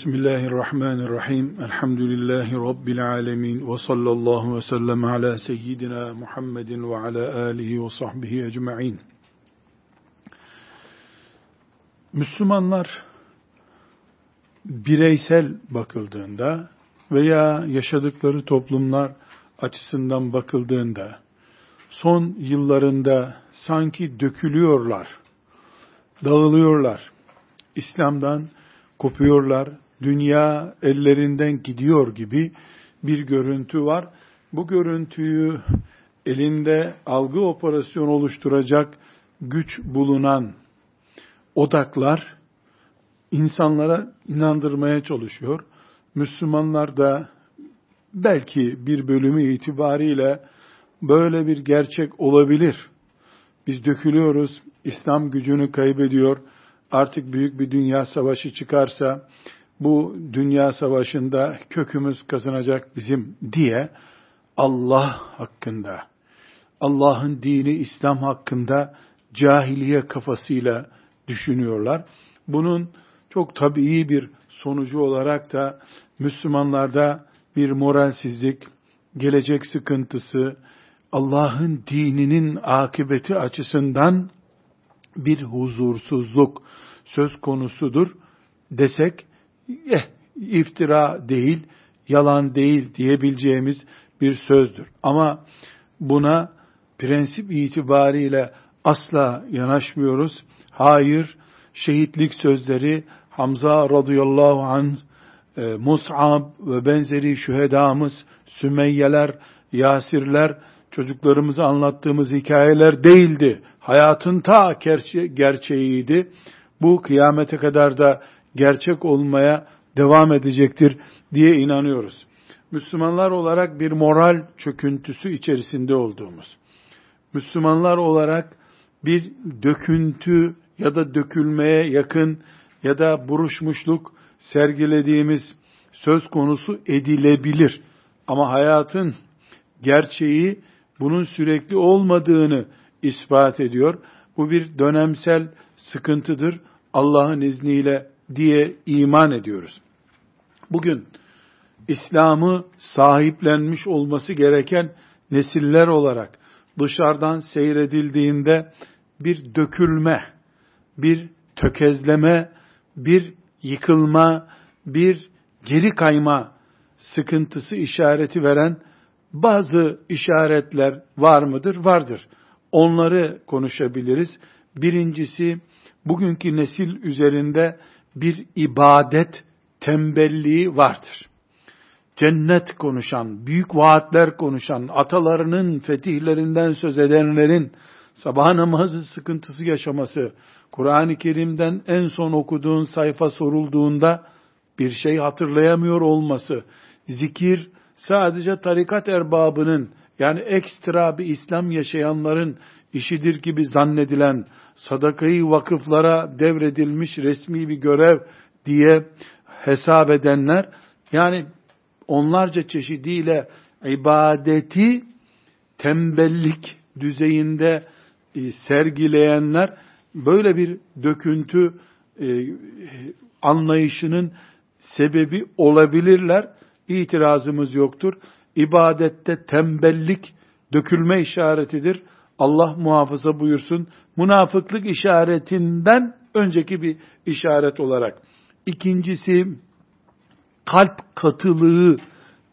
Bismillahirrahmanirrahim. Elhamdülillahi Rabbil alemin. Ve sallallahu ve sellem ala seyyidina Muhammedin ve ala alihi ve sahbihi ecma'in. Müslümanlar bireysel bakıldığında veya yaşadıkları toplumlar açısından bakıldığında son yıllarında sanki dökülüyorlar, dağılıyorlar. İslam'dan kopuyorlar, dünya ellerinden gidiyor gibi bir görüntü var. Bu görüntüyü elinde algı operasyonu oluşturacak güç bulunan odaklar insanlara inandırmaya çalışıyor. Müslümanlar da belki bir bölümü itibariyle böyle bir gerçek olabilir. Biz dökülüyoruz, İslam gücünü kaybediyor, artık büyük bir dünya savaşı çıkarsa bu dünya savaşında kökümüz kazanacak bizim diye Allah hakkında, Allah'ın dini İslam hakkında cahiliye kafasıyla düşünüyorlar. Bunun çok tabii bir sonucu olarak da Müslümanlarda bir moralsizlik, gelecek sıkıntısı, Allah'ın dininin akıbeti açısından bir huzursuzluk söz konusudur desek eh, iftira değil, yalan değil diyebileceğimiz bir sözdür. Ama buna prensip itibariyle asla yanaşmıyoruz. Hayır, şehitlik sözleri Hamza radıyallahu anh, e, Mus'ab ve benzeri şühedamız, Sümeyyeler, Yasirler, çocuklarımıza anlattığımız hikayeler değildi. Hayatın ta gerçe gerçeğiydi. Bu kıyamete kadar da gerçek olmaya devam edecektir diye inanıyoruz. Müslümanlar olarak bir moral çöküntüsü içerisinde olduğumuz, Müslümanlar olarak bir döküntü ya da dökülmeye yakın ya da buruşmuşluk sergilediğimiz söz konusu edilebilir. Ama hayatın gerçeği bunun sürekli olmadığını ispat ediyor. Bu bir dönemsel sıkıntıdır. Allah'ın izniyle diye iman ediyoruz. Bugün İslam'ı sahiplenmiş olması gereken nesiller olarak dışarıdan seyredildiğinde bir dökülme, bir tökezleme, bir yıkılma, bir geri kayma sıkıntısı işareti veren bazı işaretler var mıdır? Vardır. Onları konuşabiliriz. Birincisi bugünkü nesil üzerinde bir ibadet tembelliği vardır. Cennet konuşan, büyük vaatler konuşan, atalarının fetihlerinden söz edenlerin sabah namazı sıkıntısı yaşaması, Kur'an-ı Kerim'den en son okuduğun sayfa sorulduğunda bir şey hatırlayamıyor olması, zikir sadece tarikat erbabının yani ekstra bir İslam yaşayanların işidir gibi zannedilen sadakayı vakıflara devredilmiş resmi bir görev diye hesap edenler yani onlarca çeşidiyle ibadeti tembellik düzeyinde e, sergileyenler böyle bir döküntü e, anlayışının sebebi olabilirler. İtirazımız yoktur. İbadette tembellik dökülme işaretidir. Allah muhafaza buyursun. Münafıklık işaretinden önceki bir işaret olarak. İkincisi kalp katılığı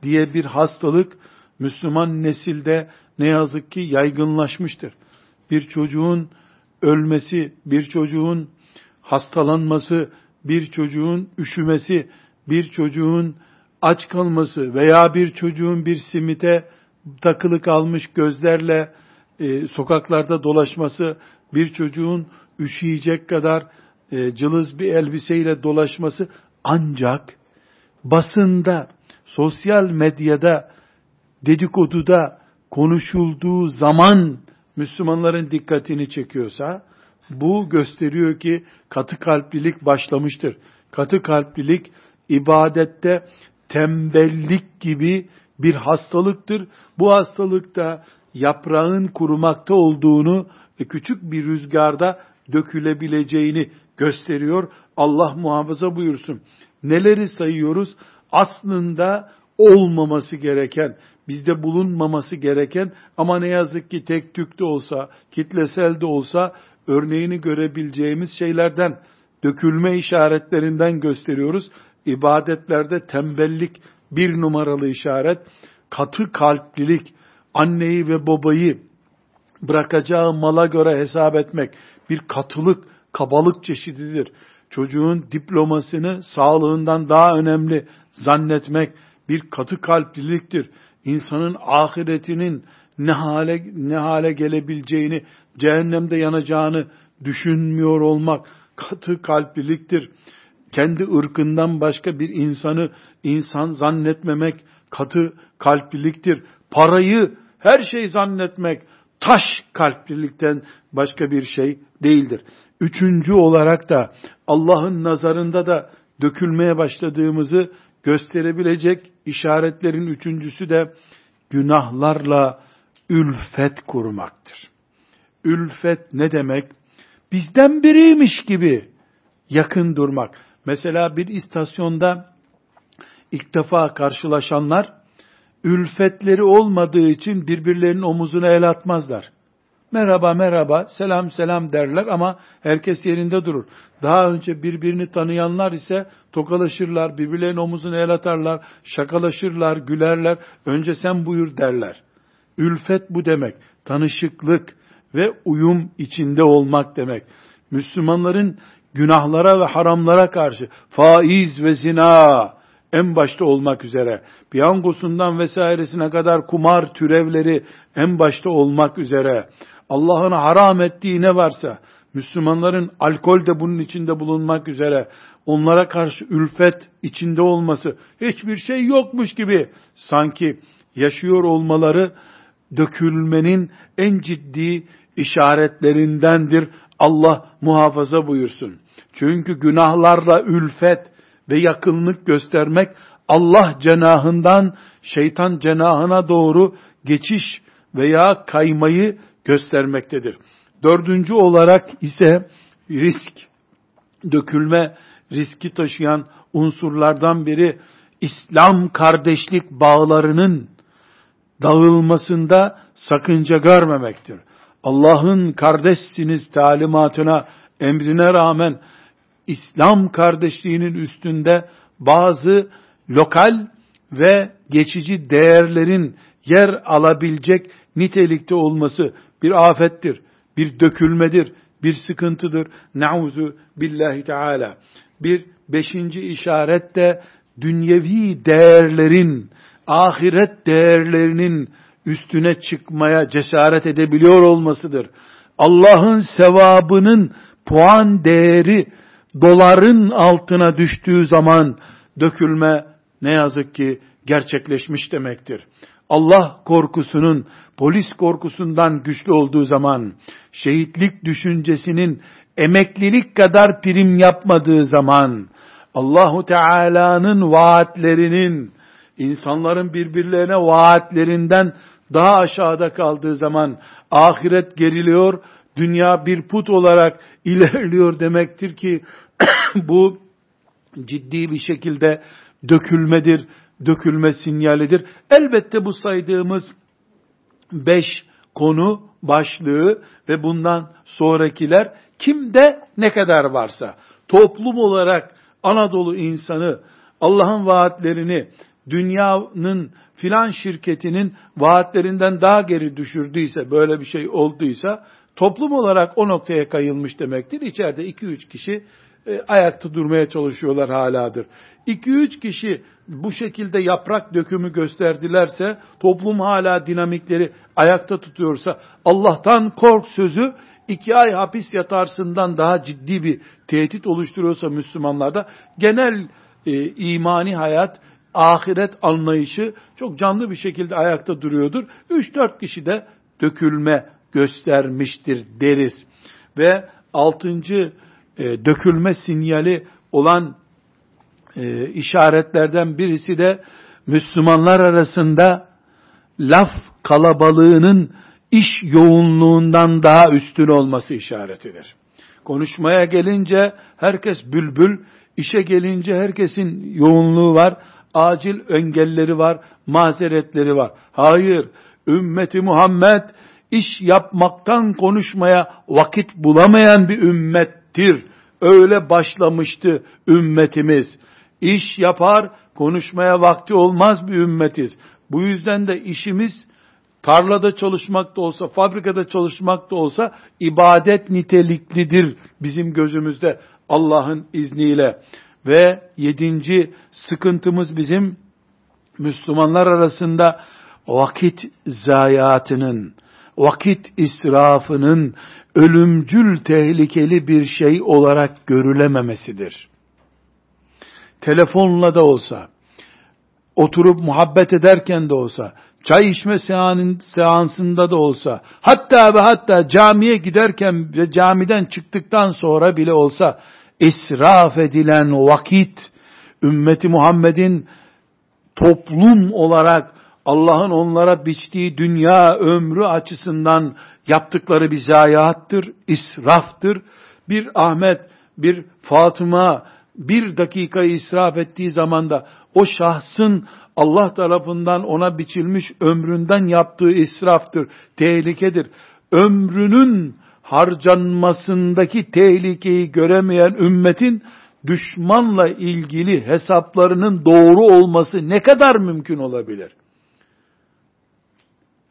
diye bir hastalık Müslüman nesilde ne yazık ki yaygınlaşmıştır. Bir çocuğun ölmesi, bir çocuğun hastalanması, bir çocuğun üşümesi, bir çocuğun aç kalması veya bir çocuğun bir simite takılı kalmış gözlerle e, sokaklarda dolaşması, bir çocuğun üşüyecek kadar e, cılız bir elbiseyle dolaşması ancak basında, sosyal medyada, dedikoduda konuşulduğu zaman Müslümanların dikkatini çekiyorsa, bu gösteriyor ki katı kalplilik başlamıştır. Katı kalplilik ibadette tembellik gibi bir hastalıktır. Bu hastalıkta yaprağın kurumakta olduğunu ve küçük bir rüzgarda dökülebileceğini gösteriyor. Allah muhafaza buyursun. neleri sayıyoruz? Aslında olmaması gereken, bizde bulunmaması gereken ama ne yazık ki tek tük de olsa, kitlesel de olsa örneğini görebileceğimiz şeylerden, dökülme işaretlerinden gösteriyoruz. İbadetlerde tembellik bir numaralı işaret, katı kalplilik, anneyi ve babayı bırakacağı mala göre hesap etmek bir katılık, kabalık çeşididir. Çocuğun diplomasını sağlığından daha önemli zannetmek bir katı kalpliliktir. İnsanın ahiretinin ne hale ne hale gelebileceğini, cehennemde yanacağını düşünmüyor olmak katı kalpliliktir. Kendi ırkından başka bir insanı insan zannetmemek katı kalpliliktir. Parayı her şey zannetmek taş kalplilikten başka bir şey değildir. Üçüncü olarak da Allah'ın nazarında da dökülmeye başladığımızı gösterebilecek işaretlerin üçüncüsü de günahlarla ülfet kurmaktır. Ülfet ne demek? Bizden biriymiş gibi yakın durmak. Mesela bir istasyonda ilk defa karşılaşanlar ülfetleri olmadığı için birbirlerinin omuzuna el atmazlar. Merhaba merhaba, selam selam derler ama herkes yerinde durur. Daha önce birbirini tanıyanlar ise tokalaşırlar, birbirlerinin omuzuna el atarlar, şakalaşırlar, gülerler. Önce sen buyur derler. Ülfet bu demek. Tanışıklık ve uyum içinde olmak demek. Müslümanların günahlara ve haramlara karşı faiz ve zina, en başta olmak üzere, piyangosundan vesairesine kadar kumar türevleri en başta olmak üzere, Allah'ın haram ettiği ne varsa, Müslümanların alkol de bunun içinde bulunmak üzere, onlara karşı ülfet içinde olması, hiçbir şey yokmuş gibi sanki yaşıyor olmaları, dökülmenin en ciddi işaretlerindendir. Allah muhafaza buyursun. Çünkü günahlarla ülfet ve yakınlık göstermek Allah cenahından şeytan cenahına doğru geçiş veya kaymayı göstermektedir. Dördüncü olarak ise risk, dökülme riski taşıyan unsurlardan biri İslam kardeşlik bağlarının dağılmasında sakınca görmemektir. Allah'ın kardeşsiniz talimatına, emrine rağmen İslam kardeşliğinin üstünde bazı lokal ve geçici değerlerin yer alabilecek nitelikte olması bir afettir, bir dökülmedir, bir sıkıntıdır. Nauzu billahi teala. Bir beşinci işaret de dünyevi değerlerin, ahiret değerlerinin üstüne çıkmaya cesaret edebiliyor olmasıdır. Allah'ın sevabının puan değeri doların altına düştüğü zaman dökülme ne yazık ki gerçekleşmiş demektir. Allah korkusunun polis korkusundan güçlü olduğu zaman, şehitlik düşüncesinin emeklilik kadar prim yapmadığı zaman, Allahu Teala'nın vaatlerinin insanların birbirlerine vaatlerinden daha aşağıda kaldığı zaman ahiret geriliyor, dünya bir put olarak ilerliyor demektir ki bu ciddi bir şekilde dökülmedir, dökülme sinyalidir. Elbette bu saydığımız beş konu başlığı ve bundan sonrakiler kimde ne kadar varsa toplum olarak Anadolu insanı Allah'ın vaatlerini dünyanın filan şirketinin vaatlerinden daha geri düşürdüyse, böyle bir şey olduysa, toplum olarak o noktaya kayılmış demektir. İçeride iki üç kişi e, ayakta durmaya çalışıyorlar haladır. 2-3 kişi bu şekilde yaprak dökümü gösterdilerse, toplum hala dinamikleri ayakta tutuyorsa, Allah'tan kork sözü iki ay hapis yatarsından daha ciddi bir tehdit oluşturuyorsa Müslümanlarda, genel e, imani hayat, ahiret anlayışı çok canlı bir şekilde ayakta duruyordur. 3-4 kişi de dökülme göstermiştir deriz. Ve altıncı e, dökülme sinyali olan e, işaretlerden birisi de Müslümanlar arasında laf kalabalığının iş yoğunluğundan daha üstün olması işaretidir. Konuşmaya gelince herkes bülbül, işe gelince herkesin yoğunluğu var, acil engelleri var, mazeretleri var. Hayır, ümmeti Muhammed iş yapmaktan konuşmaya vakit bulamayan bir ümmettir. Öyle başlamıştı ümmetimiz. İş yapar, konuşmaya vakti olmaz bir ümmetiz. Bu yüzden de işimiz tarlada çalışmak da olsa, fabrikada çalışmak da olsa ibadet niteliklidir bizim gözümüzde Allah'ın izniyle. Ve yedinci sıkıntımız bizim Müslümanlar arasında vakit zayiatının, vakit israfının ölümcül tehlikeli bir şey olarak görülememesidir. Telefonla da olsa, oturup muhabbet ederken de olsa, çay içme seansında da olsa, hatta ve hatta camiye giderken ve camiden çıktıktan sonra bile olsa, israf edilen vakit, ümmeti Muhammed'in toplum olarak Allah'ın onlara biçtiği dünya ömrü açısından yaptıkları bir zayiattır, israftır. Bir Ahmet, bir Fatıma bir dakika israf ettiği zaman da o şahsın Allah tarafından ona biçilmiş ömründen yaptığı israftır, tehlikedir. Ömrünün harcanmasındaki tehlikeyi göremeyen ümmetin düşmanla ilgili hesaplarının doğru olması ne kadar mümkün olabilir?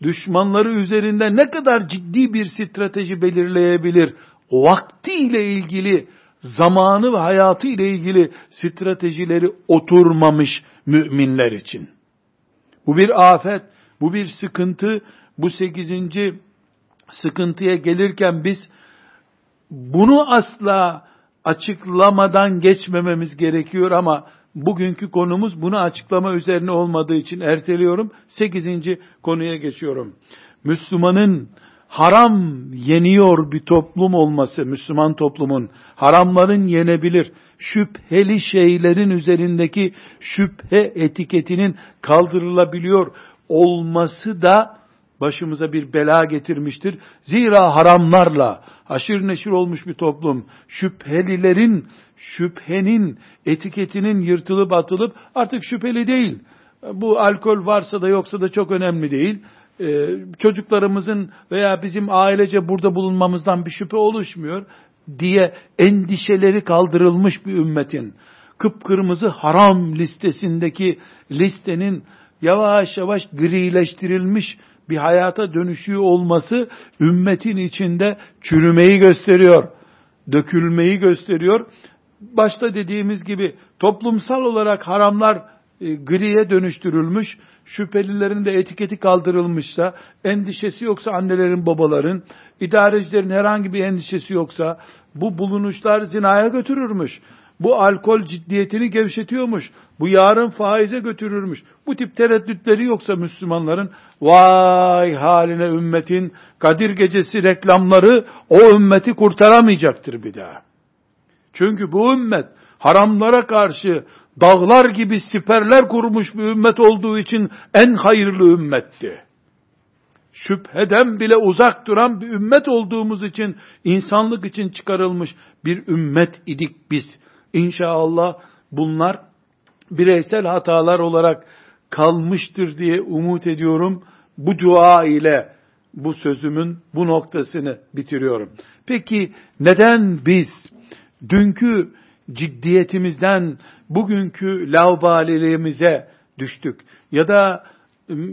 Düşmanları üzerinde ne kadar ciddi bir strateji belirleyebilir? Vakti ile ilgili, zamanı ve hayatı ile ilgili stratejileri oturmamış müminler için. Bu bir afet, bu bir sıkıntı, bu sekizinci sıkıntıya gelirken biz bunu asla açıklamadan geçmememiz gerekiyor ama bugünkü konumuz bunu açıklama üzerine olmadığı için erteliyorum. Sekizinci konuya geçiyorum. Müslümanın haram yeniyor bir toplum olması, Müslüman toplumun haramların yenebilir, şüpheli şeylerin üzerindeki şüphe etiketinin kaldırılabiliyor olması da başımıza bir bela getirmiştir. Zira haramlarla haşir neşir olmuş bir toplum, şüphelilerin, şüphenin etiketinin yırtılıp atılıp artık şüpheli değil. Bu alkol varsa da yoksa da çok önemli değil. Ee, çocuklarımızın veya bizim ailece burada bulunmamızdan bir şüphe oluşmuyor diye endişeleri kaldırılmış bir ümmetin kıpkırmızı haram listesindeki listenin yavaş yavaş grileştirilmiş bir hayata dönüşüyor olması ümmetin içinde çürümeyi gösteriyor. Dökülmeyi gösteriyor. Başta dediğimiz gibi toplumsal olarak haramlar e, griye dönüştürülmüş, şüphelilerin de etiketi kaldırılmışsa, endişesi yoksa annelerin, babaların, idarecilerin herhangi bir endişesi yoksa, bu bulunuşlar zinaya götürürmüş. Bu alkol ciddiyetini gevşetiyormuş. Bu yarın faize götürürmüş. Bu tip tereddütleri yoksa Müslümanların vay haline ümmetin Kadir gecesi reklamları o ümmeti kurtaramayacaktır bir daha. Çünkü bu ümmet haramlara karşı dağlar gibi siperler kurmuş bir ümmet olduğu için en hayırlı ümmetti. Şüpheden bile uzak duran bir ümmet olduğumuz için insanlık için çıkarılmış bir ümmet idik biz. İnşallah bunlar bireysel hatalar olarak kalmıştır diye umut ediyorum. Bu dua ile bu sözümün bu noktasını bitiriyorum. Peki neden biz dünkü ciddiyetimizden bugünkü laubaliliğimize düştük? Ya da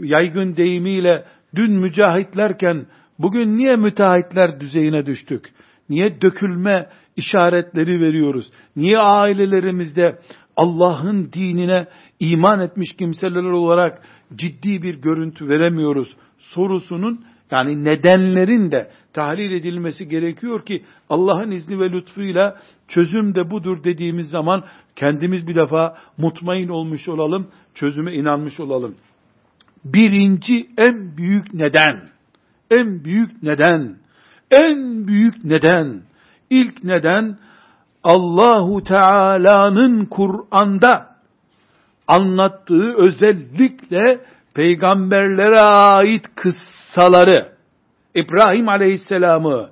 yaygın deyimiyle dün mücahitlerken bugün niye müteahhitler düzeyine düştük? Niye dökülme işaretleri veriyoruz? Niye ailelerimizde Allah'ın dinine iman etmiş kimseler olarak ciddi bir görüntü veremiyoruz sorusunun yani nedenlerin de tahlil edilmesi gerekiyor ki Allah'ın izni ve lütfuyla çözüm de budur dediğimiz zaman kendimiz bir defa mutmain olmuş olalım, çözüme inanmış olalım. Birinci en büyük neden, en büyük neden, en büyük neden, ilk neden Allahu Teala'nın Kur'an'da anlattığı özellikle peygamberlere ait kıssaları, İbrahim Aleyhisselam'ı,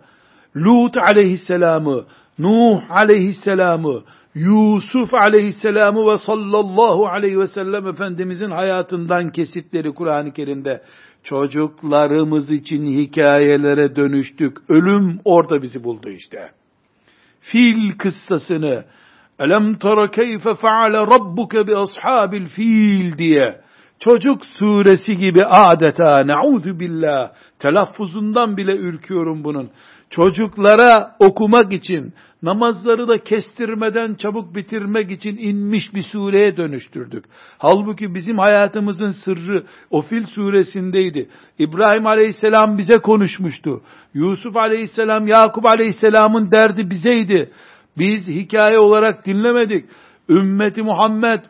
Lut aleyhisselamı, Nuh aleyhisselamı, Yusuf aleyhisselamı ve sallallahu aleyhi ve sellem Efendimizin hayatından kesitleri Kur'an-ı Kerim'de çocuklarımız için hikayelere dönüştük. Ölüm orada bizi buldu işte. Fil kıssasını Elem tara keyfe feale rabbuke bi ashabil fil diye çocuk suresi gibi adeta nauzu billah telaffuzundan bile ürküyorum bunun. Çocuklara okumak için namazları da kestirmeden çabuk bitirmek için inmiş bir sureye dönüştürdük. Halbuki bizim hayatımızın sırrı o Fil suresindeydi. İbrahim aleyhisselam bize konuşmuştu. Yusuf aleyhisselam, Yakup aleyhisselamın derdi bizeydi. Biz hikaye olarak dinlemedik. Ümmeti Muhammed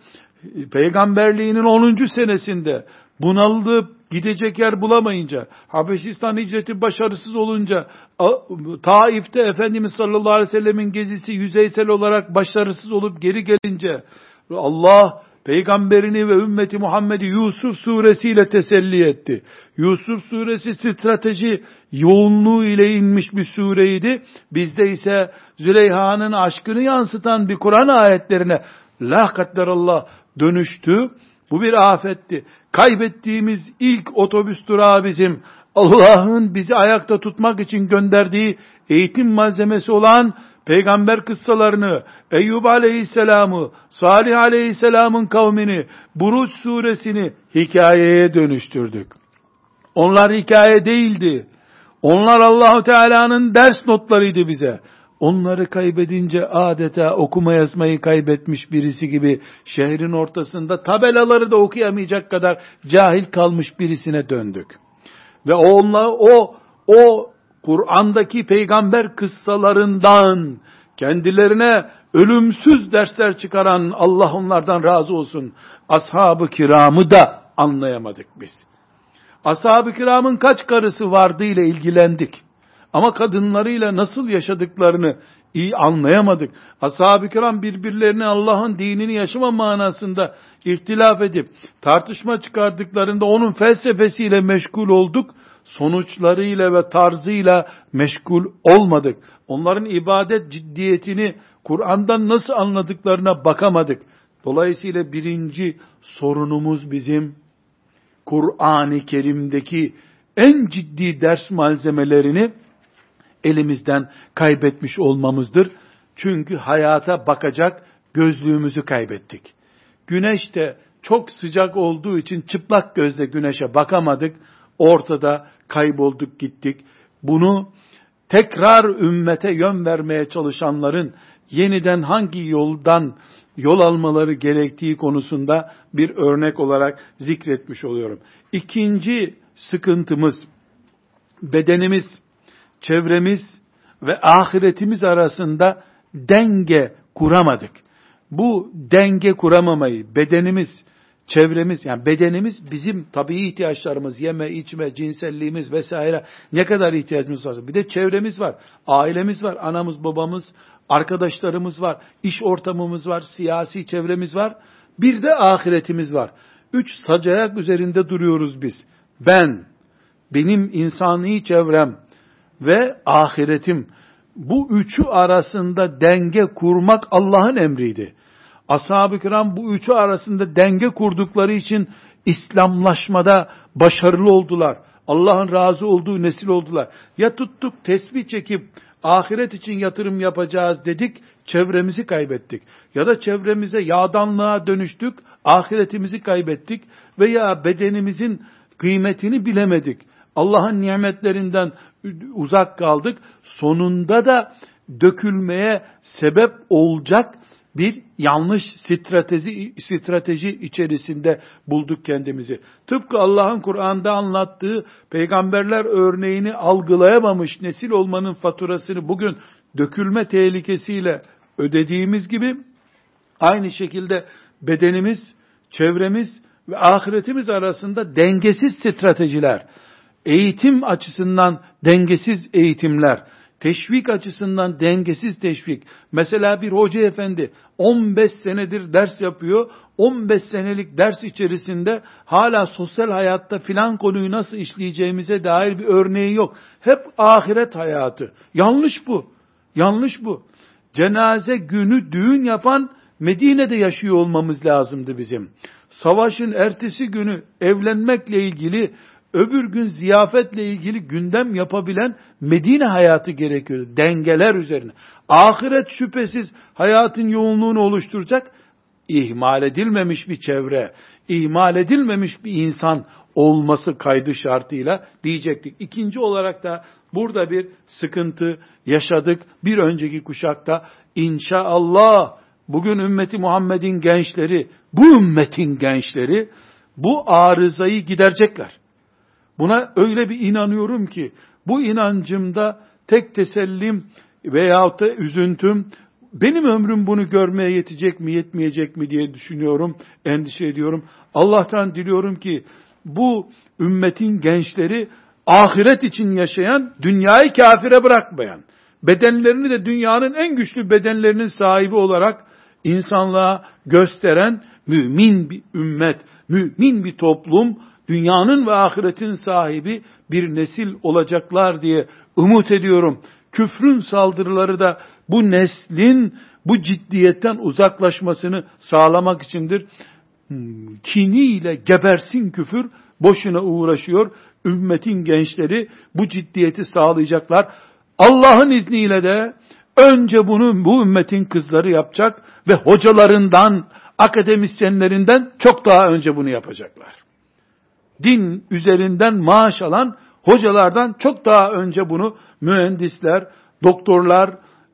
peygamberliğinin 10. senesinde bunaldı, gidecek yer bulamayınca, Habeşistan hicreti başarısız olunca, Taif'te Efendimiz sallallahu aleyhi ve sellemin gezisi yüzeysel olarak başarısız olup geri gelince, Allah peygamberini ve ümmeti Muhammed'i Yusuf suresiyle teselli etti. Yusuf suresi strateji yoğunluğu ile inmiş bir sureydi. Bizde ise Züleyha'nın aşkını yansıtan bir Kur'an ayetlerine la Allah dönüştü. Bu bir afetti. Kaybettiğimiz ilk otobüs durağı bizim Allah'ın bizi ayakta tutmak için gönderdiği eğitim malzemesi olan peygamber kıssalarını, Eyyub aleyhisselamı, Salih aleyhisselamın kavmini, Buruç suresini hikayeye dönüştürdük. Onlar hikaye değildi. Onlar Allahu Teala'nın ders notlarıydı bize. Onları kaybedince adeta okuma yazmayı kaybetmiş birisi gibi şehrin ortasında tabelaları da okuyamayacak kadar cahil kalmış birisine döndük. Ve onunla o o Kur'an'daki peygamber kıssalarından kendilerine ölümsüz dersler çıkaran Allah onlardan razı olsun. Ashab-ı kiramı da anlayamadık biz. Ashab-ı kiramın kaç karısı vardı ile ilgilendik. Ama kadınlarıyla nasıl yaşadıklarını iyi anlayamadık. Ashab-ı kiram birbirlerini Allah'ın dinini yaşama manasında ihtilaf edip tartışma çıkardıklarında onun felsefesiyle meşgul olduk. Sonuçlarıyla ve tarzıyla meşgul olmadık. Onların ibadet ciddiyetini Kur'an'dan nasıl anladıklarına bakamadık. Dolayısıyla birinci sorunumuz bizim Kur'an-ı Kerim'deki en ciddi ders malzemelerini elimizden kaybetmiş olmamızdır. Çünkü hayata bakacak gözlüğümüzü kaybettik. Güneş de çok sıcak olduğu için çıplak gözle güneşe bakamadık. Ortada kaybolduk gittik. Bunu tekrar ümmete yön vermeye çalışanların yeniden hangi yoldan yol almaları gerektiği konusunda bir örnek olarak zikretmiş oluyorum. İkinci sıkıntımız bedenimiz çevremiz ve ahiretimiz arasında denge kuramadık. Bu denge kuramamayı bedenimiz, çevremiz yani bedenimiz bizim tabii ihtiyaçlarımız yeme, içme, cinselliğimiz vesaire ne kadar ihtiyacımız var. Bir de çevremiz var. Ailemiz var. Anamız, babamız, arkadaşlarımız var. iş ortamımız var. Siyasi çevremiz var. Bir de ahiretimiz var. Üç sacayak üzerinde duruyoruz biz. Ben, benim insani çevrem, ve ahiretim. Bu üçü arasında denge kurmak Allah'ın emriydi. Ashab-ı kiram bu üçü arasında denge kurdukları için İslamlaşmada başarılı oldular. Allah'ın razı olduğu nesil oldular. Ya tuttuk tesbih çekip ahiret için yatırım yapacağız dedik, çevremizi kaybettik. Ya da çevremize yağdanlığa dönüştük, ahiretimizi kaybettik veya bedenimizin kıymetini bilemedik. Allah'ın nimetlerinden uzak kaldık. Sonunda da dökülmeye sebep olacak bir yanlış strateji, strateji içerisinde bulduk kendimizi. Tıpkı Allah'ın Kur'an'da anlattığı peygamberler örneğini algılayamamış nesil olmanın faturasını bugün dökülme tehlikesiyle ödediğimiz gibi aynı şekilde bedenimiz, çevremiz ve ahiretimiz arasında dengesiz stratejiler, eğitim açısından dengesiz eğitimler, teşvik açısından dengesiz teşvik. Mesela bir hoca efendi 15 senedir ders yapıyor. 15 senelik ders içerisinde hala sosyal hayatta filan konuyu nasıl işleyeceğimize dair bir örneği yok. Hep ahiret hayatı. Yanlış bu. Yanlış bu. Cenaze günü düğün yapan Medine'de yaşıyor olmamız lazımdı bizim. Savaşın ertesi günü evlenmekle ilgili öbür gün ziyafetle ilgili gündem yapabilen Medine hayatı gerekiyor. Dengeler üzerine. Ahiret şüphesiz hayatın yoğunluğunu oluşturacak. ihmal edilmemiş bir çevre, ihmal edilmemiş bir insan olması kaydı şartıyla diyecektik. İkinci olarak da burada bir sıkıntı yaşadık. Bir önceki kuşakta inşallah bugün ümmeti Muhammed'in gençleri, bu ümmetin gençleri bu arızayı giderecekler. Buna öyle bir inanıyorum ki bu inancımda tek tesellim veyahut da üzüntüm benim ömrüm bunu görmeye yetecek mi yetmeyecek mi diye düşünüyorum, endişe ediyorum. Allah'tan diliyorum ki bu ümmetin gençleri ahiret için yaşayan, dünyayı kafire bırakmayan, bedenlerini de dünyanın en güçlü bedenlerinin sahibi olarak insanlığa gösteren mümin bir ümmet, mümin bir toplum, dünyanın ve ahiretin sahibi bir nesil olacaklar diye umut ediyorum. Küfrün saldırıları da bu neslin bu ciddiyetten uzaklaşmasını sağlamak içindir. Hmm, kiniyle gebersin küfür boşuna uğraşıyor. Ümmetin gençleri bu ciddiyeti sağlayacaklar. Allah'ın izniyle de önce bunu bu ümmetin kızları yapacak ve hocalarından, akademisyenlerinden çok daha önce bunu yapacaklar din üzerinden maaş alan hocalardan çok daha önce bunu mühendisler, doktorlar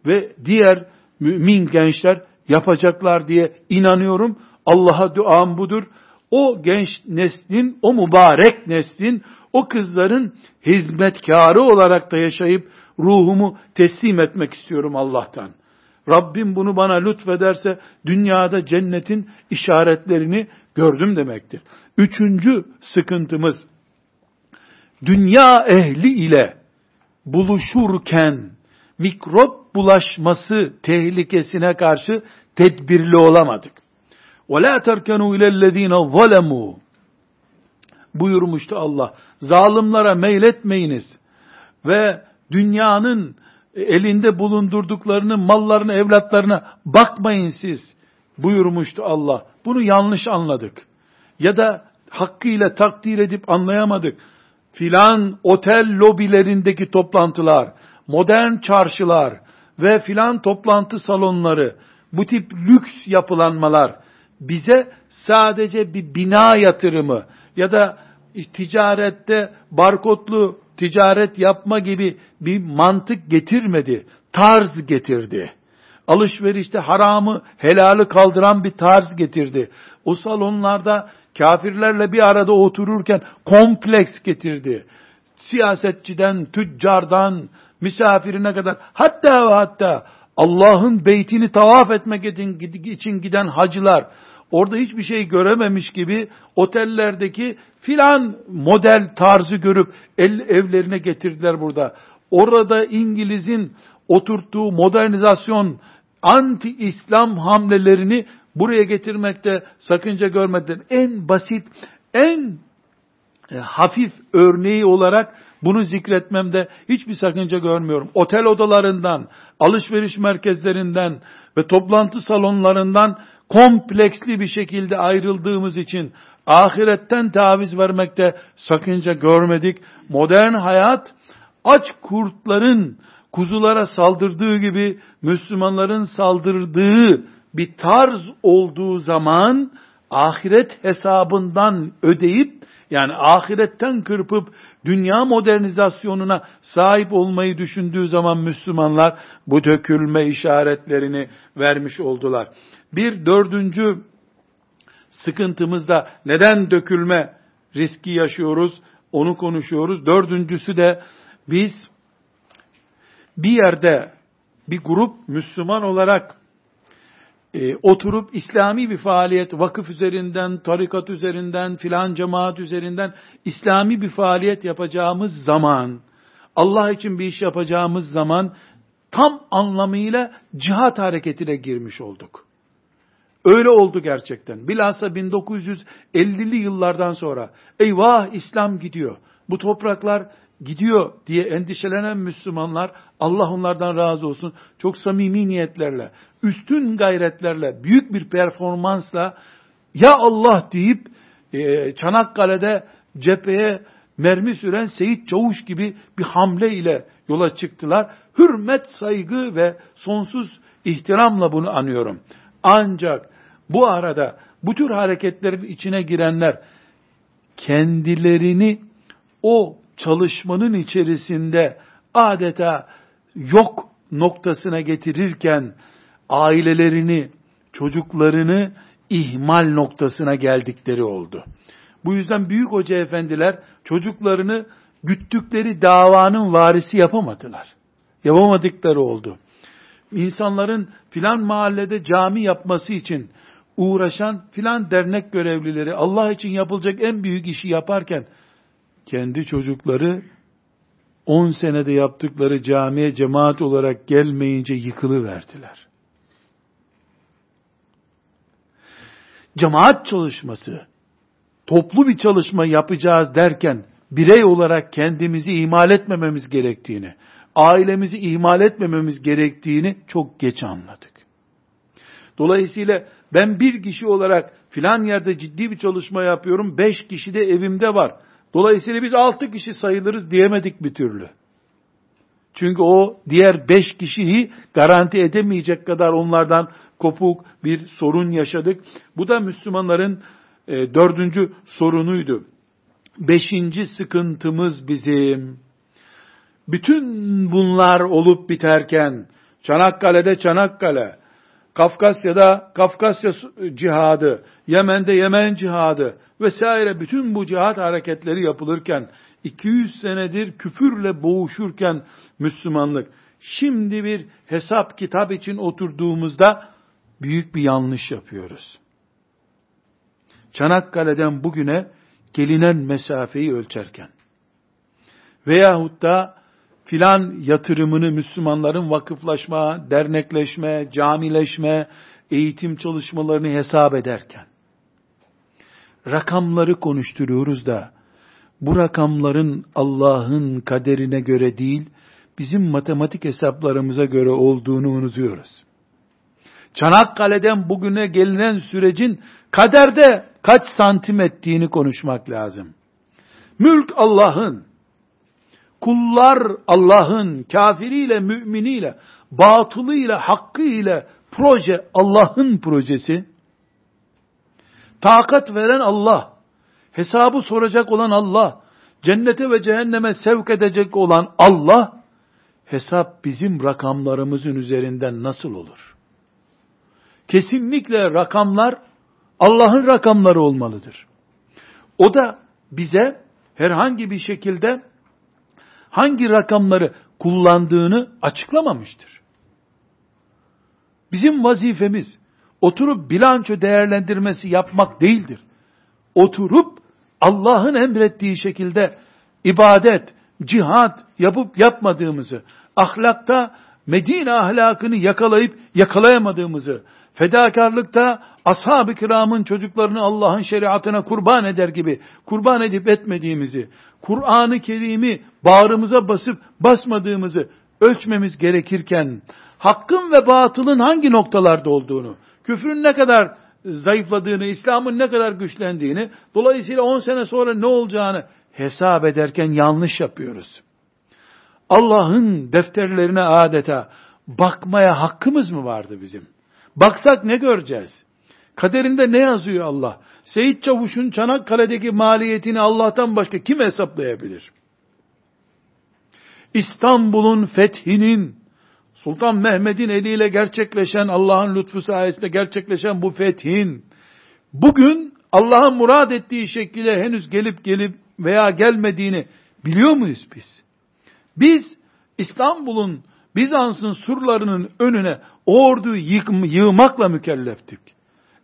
ve diğer mümin gençler yapacaklar diye inanıyorum. Allah'a duam budur. O genç neslin, o mübarek neslin, o kızların hizmetkarı olarak da yaşayıp ruhumu teslim etmek istiyorum Allah'tan. Rabbim bunu bana lütfederse dünyada cennetin işaretlerini gördüm demektir. Üçüncü sıkıntımız, dünya ehli ile buluşurken mikrop bulaşması tehlikesine karşı tedbirli olamadık. وَلَا تَرْكَنُوا اِلَى الَّذ۪ينَ ظَلَمُوا buyurmuştu Allah. Zalimlere meyletmeyiniz ve dünyanın elinde bulundurduklarını, mallarını, evlatlarına bakmayın siz buyurmuştu Allah. Bunu yanlış anladık. Ya da hakkıyla takdir edip anlayamadık. Filan otel lobilerindeki toplantılar, modern çarşılar ve filan toplantı salonları, bu tip lüks yapılanmalar bize sadece bir bina yatırımı ya da ticarette barkodlu ticaret yapma gibi bir mantık getirmedi. Tarz getirdi. Alışverişte haramı, helali kaldıran bir tarz getirdi. O salonlarda kafirlerle bir arada otururken kompleks getirdi. Siyasetçiden, tüccardan, misafirine kadar hatta ve hatta Allah'ın beytini tavaf etmek için giden hacılar orada hiçbir şey görememiş gibi otellerdeki filan model tarzı görüp el, evlerine getirdiler burada. Orada İngiliz'in oturttuğu modernizasyon anti-İslam hamlelerini buraya getirmekte sakınca görmediler. En basit, en e, hafif örneği olarak bunu zikretmemde hiçbir sakınca görmüyorum. Otel odalarından, alışveriş merkezlerinden ve toplantı salonlarından kompleksli bir şekilde ayrıldığımız için ahiretten taviz vermekte sakınca görmedik. Modern hayat aç kurtların kuzulara saldırdığı gibi Müslümanların saldırdığı bir tarz olduğu zaman ahiret hesabından ödeyip yani ahiretten kırpıp dünya modernizasyonuna sahip olmayı düşündüğü zaman Müslümanlar bu dökülme işaretlerini vermiş oldular. Bir dördüncü sıkıntımızda neden dökülme riski yaşıyoruz onu konuşuyoruz. Dördüncüsü de biz bir yerde bir grup Müslüman olarak e, oturup İslami bir faaliyet, vakıf üzerinden, tarikat üzerinden, filan cemaat üzerinden İslami bir faaliyet yapacağımız zaman Allah için bir iş yapacağımız zaman tam anlamıyla cihat hareketine girmiş olduk. Öyle oldu gerçekten. Bilhassa 1950'li yıllardan sonra eyvah İslam gidiyor. Bu topraklar gidiyor diye endişelenen Müslümanlar Allah onlardan razı olsun çok samimi niyetlerle, üstün gayretlerle, büyük bir performansla ya Allah deyip e, Çanakkale'de cepheye mermi süren Seyit Çavuş gibi bir hamle ile yola çıktılar. Hürmet, saygı ve sonsuz ihtiramla bunu anıyorum. Ancak bu arada bu tür hareketlerin içine girenler kendilerini o çalışmanın içerisinde adeta yok noktasına getirirken ailelerini, çocuklarını ihmal noktasına geldikleri oldu. Bu yüzden büyük hoca efendiler çocuklarını güttükleri davanın varisi yapamadılar. Yapamadıkları oldu. İnsanların filan mahallede cami yapması için uğraşan filan dernek görevlileri Allah için yapılacak en büyük işi yaparken kendi çocukları 10 senede yaptıkları camiye cemaat olarak gelmeyince yıkılı verdiler. Cemaat çalışması, toplu bir çalışma yapacağız derken birey olarak kendimizi ihmal etmememiz gerektiğini, ailemizi ihmal etmememiz gerektiğini çok geç anladık. Dolayısıyla ben bir kişi olarak filan yerde ciddi bir çalışma yapıyorum, beş kişi de evimde var. Dolayısıyla biz altı kişi sayılırız diyemedik bir türlü. Çünkü o diğer beş kişiyi garanti edemeyecek kadar onlardan kopuk bir sorun yaşadık. Bu da Müslümanların e, dördüncü sorunuydu. Beşinci sıkıntımız bizim. Bütün bunlar olup biterken, Çanakkale'de Çanakkale, Kafkasya'da Kafkasya cihadı, Yemen'de Yemen cihadı vesaire bütün bu cihat hareketleri yapılırken 200 senedir küfürle boğuşurken Müslümanlık şimdi bir hesap kitap için oturduğumuzda büyük bir yanlış yapıyoruz. Çanakkale'den bugüne gelinen mesafeyi ölçerken veyahut da filan yatırımını Müslümanların vakıflaşma, dernekleşme, camileşme, eğitim çalışmalarını hesap ederken, rakamları konuşturuyoruz da, bu rakamların Allah'ın kaderine göre değil, bizim matematik hesaplarımıza göre olduğunu unutuyoruz. Çanakkale'den bugüne gelinen sürecin kaderde kaç santim ettiğini konuşmak lazım. Mülk Allah'ın, kullar Allah'ın, kafiriyle, müminiyle, batılıyla, hakkıyla, proje Allah'ın projesi. Takat veren Allah, hesabı soracak olan Allah, cennete ve cehenneme sevk edecek olan Allah, hesap bizim rakamlarımızın üzerinden nasıl olur? Kesinlikle rakamlar Allah'ın rakamları olmalıdır. O da bize herhangi bir şekilde hangi rakamları kullandığını açıklamamıştır. Bizim vazifemiz oturup bilanço değerlendirmesi yapmak değildir. Oturup Allah'ın emrettiği şekilde ibadet, cihat yapıp yapmadığımızı, ahlakta Medine ahlakını yakalayıp yakalayamadığımızı, fedakarlıkta ashab-ı kiramın çocuklarını Allah'ın şeriatına kurban eder gibi kurban edip etmediğimizi, Kur'an-ı Kerim'i bağrımıza basıp basmadığımızı ölçmemiz gerekirken, hakkın ve batılın hangi noktalarda olduğunu, küfrün ne kadar zayıfladığını, İslam'ın ne kadar güçlendiğini, dolayısıyla 10 sene sonra ne olacağını hesap ederken yanlış yapıyoruz. Allah'ın defterlerine adeta bakmaya hakkımız mı vardı bizim? Baksak ne göreceğiz? Kaderinde ne yazıyor Allah? Seyit Çavuş'un Çanakkale'deki maliyetini Allah'tan başka kim hesaplayabilir? İstanbul'un fethinin, Sultan Mehmet'in eliyle gerçekleşen, Allah'ın lütfu sayesinde gerçekleşen bu fethin, bugün Allah'ın murad ettiği şekilde henüz gelip gelip veya gelmediğini biliyor muyuz biz? Biz İstanbul'un, Bizans'ın surlarının önüne orduyu yığmakla mükelleftik.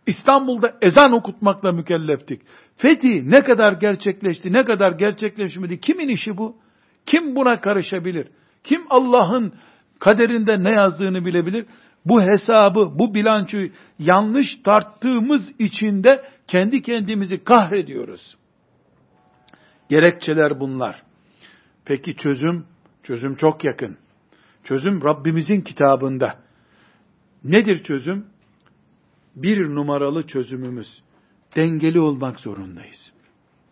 İstanbul'da ezan okutmakla mükelleftik. Fethi ne kadar gerçekleşti, ne kadar gerçekleşmedi, kimin işi bu? Kim buna karışabilir? Kim Allah'ın kaderinde ne yazdığını bilebilir? Bu hesabı, bu bilançoyu yanlış tarttığımız için de kendi kendimizi kahrediyoruz. Gerekçeler bunlar. Peki çözüm? Çözüm çok yakın. Çözüm Rabbimizin kitabında. Nedir çözüm? Bir numaralı çözümümüz. Dengeli olmak zorundayız.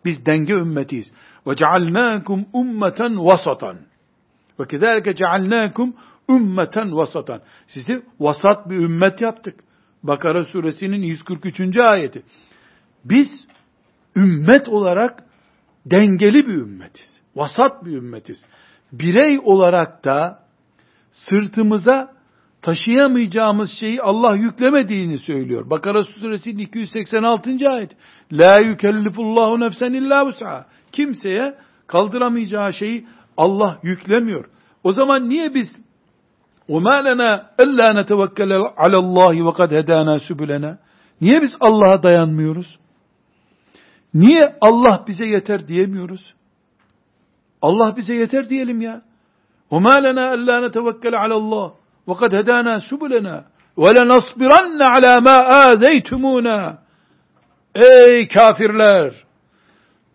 Biz denge ümmetiyiz. Cealnâkum ummeten. Ve kezâlike cealnâkum ummeten vasatan. Sizi vasat bir ümmet yaptık. Bakara suresinin 143. ayeti. Biz ümmet olarak dengeli bir ümmetiz. Vasat bir ümmetiz. Birey olarak da sırtımıza taşıyamayacağımız şeyi Allah yüklemediğini söylüyor. Bakara suresinin 286. ayet. La yükellifullahu nefsen illa vus'a. Kimseye kaldıramayacağı şeyi Allah yüklemiyor. O zaman niye biz وَمَا لَنَا أَلَّا نَتَوَكَّلَ عَلَى اللّٰهِ وَقَدْ هَدَانَا سُبُلَنَا Niye biz Allah'a dayanmıyoruz? Niye Allah bize yeter diyemiyoruz? Allah bize yeter diyelim ya. وَمَا لَنَا أَلَّا نَتَوَكَّلَ عَلَى اللّٰهِ وَقَدْ هَدَانَا سُبُلَنَا وَلَنَصْبِرَنَّ عَلَى مَا آذَيْتُمُونَا Ey kafirler!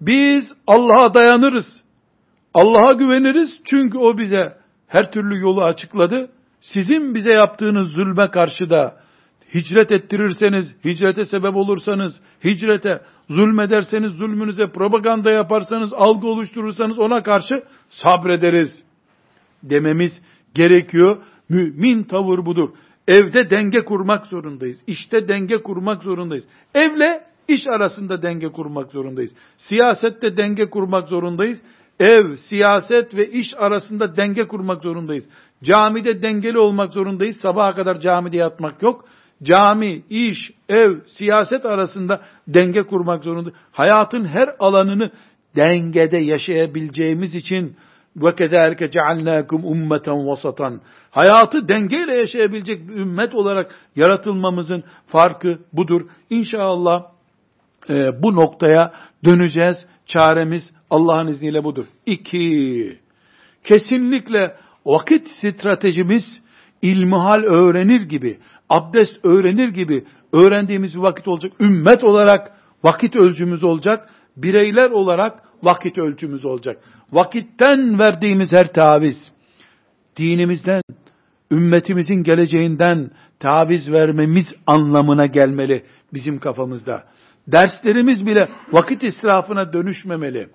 Biz Allah'a dayanırız. Allah'a güveniriz çünkü o bize her türlü yolu açıkladı. Sizin bize yaptığınız zulme karşı da hicret ettirirseniz, hicrete sebep olursanız, hicrete zulmederseniz, zulmünüze propaganda yaparsanız, algı oluşturursanız ona karşı sabrederiz dememiz gerekiyor. Mümin tavır budur. Evde denge kurmak zorundayız. İşte denge kurmak zorundayız. Evle iş arasında denge kurmak zorundayız. Siyasette denge kurmak zorundayız. Ev, siyaset ve iş arasında denge kurmak zorundayız. Camide dengeli olmak zorundayız. Sabaha kadar camide yatmak yok. Cami, iş, ev, siyaset arasında denge kurmak zorundayız. Hayatın her alanını dengede yaşayabileceğimiz için ve kederke cealnakum ummeten vasatan. Hayatı dengeyle yaşayabilecek bir ümmet olarak yaratılmamızın farkı budur. İnşallah e, bu noktaya döneceğiz. Çaremiz Allah'ın izniyle budur. İki, kesinlikle vakit stratejimiz ilmihal öğrenir gibi, abdest öğrenir gibi öğrendiğimiz bir vakit olacak. Ümmet olarak vakit ölçümüz olacak. Bireyler olarak vakit ölçümüz olacak. Vakitten verdiğimiz her taviz, dinimizden, ümmetimizin geleceğinden taviz vermemiz anlamına gelmeli bizim kafamızda. Derslerimiz bile vakit israfına dönüşmemeli.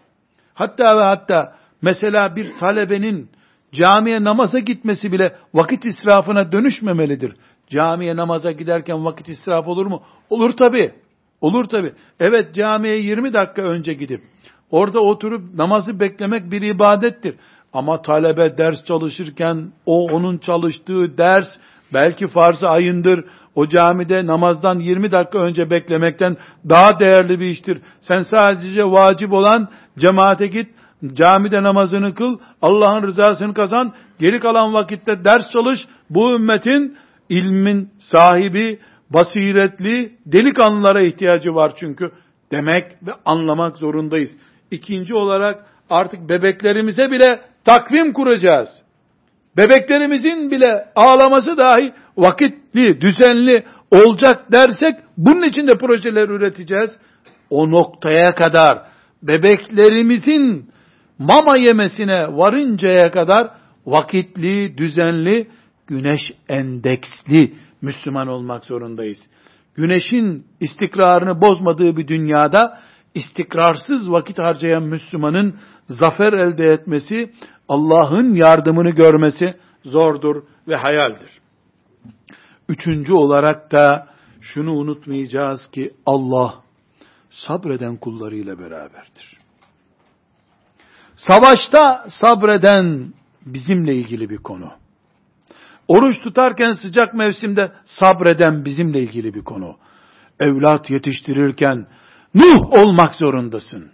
Hatta ve hatta mesela bir talebenin camiye namaza gitmesi bile vakit israfına dönüşmemelidir. Camiye namaza giderken vakit israf olur mu? Olur tabi. Olur tabi. Evet camiye 20 dakika önce gidip orada oturup namazı beklemek bir ibadettir. Ama talebe ders çalışırken o onun çalıştığı ders belki farz ayındır. O camide namazdan 20 dakika önce beklemekten daha değerli bir iştir. Sen sadece vacip olan cemaate git, camide namazını kıl, Allah'ın rızasını kazan, geri kalan vakitte ders çalış. Bu ümmetin ilmin sahibi, basiretli delikanlılara ihtiyacı var çünkü demek ve anlamak zorundayız. İkinci olarak artık bebeklerimize bile takvim kuracağız. Bebeklerimizin bile ağlaması dahi vakitli, düzenli olacak dersek bunun için de projeler üreteceğiz. O noktaya kadar bebeklerimizin mama yemesine varıncaya kadar vakitli, düzenli, güneş endeksli Müslüman olmak zorundayız. Güneşin istikrarını bozmadığı bir dünyada istikrarsız vakit harcayan Müslümanın zafer elde etmesi, Allah'ın yardımını görmesi zordur ve hayaldir. Üçüncü olarak da şunu unutmayacağız ki Allah sabreden kullarıyla beraberdir. Savaşta sabreden bizimle ilgili bir konu. Oruç tutarken sıcak mevsimde sabreden bizimle ilgili bir konu. Evlat yetiştirirken Nuh olmak zorundasın.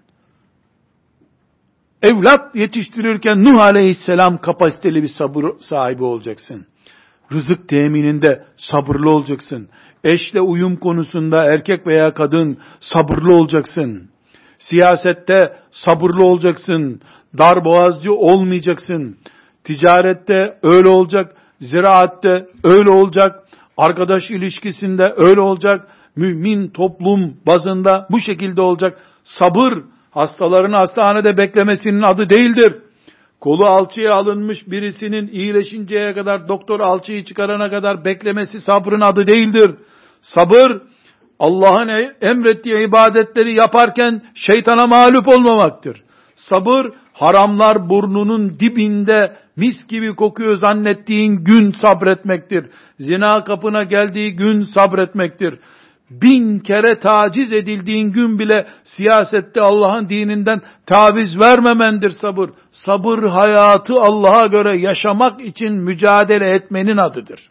Evlat yetiştirirken Nuh aleyhisselam kapasiteli bir sabır sahibi olacaksın. Rızık temininde sabırlı olacaksın. Eşle uyum konusunda erkek veya kadın sabırlı olacaksın. Siyasette sabırlı olacaksın. Darboğazcı olmayacaksın. Ticarette öyle olacak. Ziraatte öyle olacak. Arkadaş ilişkisinde öyle olacak. Mümin toplum bazında bu şekilde olacak. Sabır hastaların hastanede beklemesinin adı değildir. Kolu alçıya alınmış birisinin iyileşinceye kadar doktor alçıyı çıkarana kadar beklemesi sabrın adı değildir. Sabır Allah'ın emrettiği ibadetleri yaparken şeytana mağlup olmamaktır. Sabır haramlar burnunun dibinde mis gibi kokuyor zannettiğin gün sabretmektir. Zina kapına geldiği gün sabretmektir. Bin kere taciz edildiğin gün bile siyasette Allah'ın dininden taviz vermemendir sabır. Sabır hayatı Allah'a göre yaşamak için mücadele etmenin adıdır.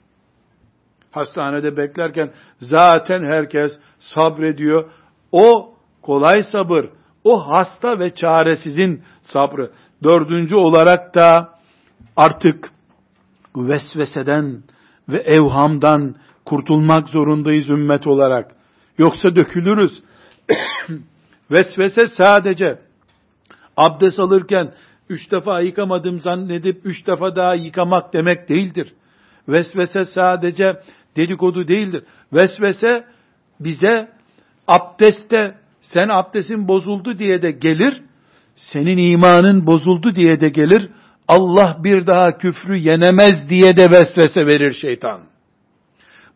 Hastanede beklerken zaten herkes sabrediyor. O kolay sabır. O hasta ve çaresizin sabrı. Dördüncü olarak da artık vesveseden ve evhamdan kurtulmak zorundayız ümmet olarak. Yoksa dökülürüz. Vesvese sadece abdest alırken üç defa yıkamadım zannedip üç defa daha yıkamak demek değildir. Vesvese sadece dedikodu değildir. Vesvese bize abdestte sen abdestin bozuldu diye de gelir, senin imanın bozuldu diye de gelir, Allah bir daha küfrü yenemez diye de vesvese verir şeytan.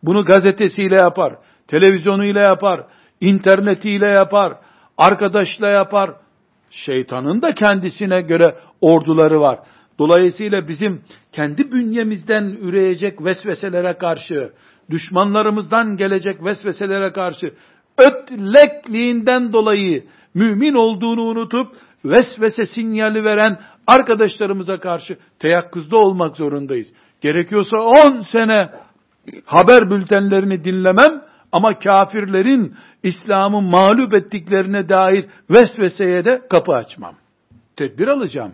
Bunu gazetesiyle yapar, televizyonuyla yapar, internetiyle yapar, arkadaşla yapar. Şeytanın da kendisine göre orduları var. Dolayısıyla bizim kendi bünyemizden üreyecek vesveselere karşı, düşmanlarımızdan gelecek vesveselere karşı ötlekliğinden dolayı mümin olduğunu unutup vesvese sinyali veren arkadaşlarımıza karşı teyakkuzda olmak zorundayız. Gerekiyorsa 10 sene haber bültenlerini dinlemem ama kafirlerin İslam'ı mağlup ettiklerine dair vesveseye de kapı açmam. Tedbir alacağım.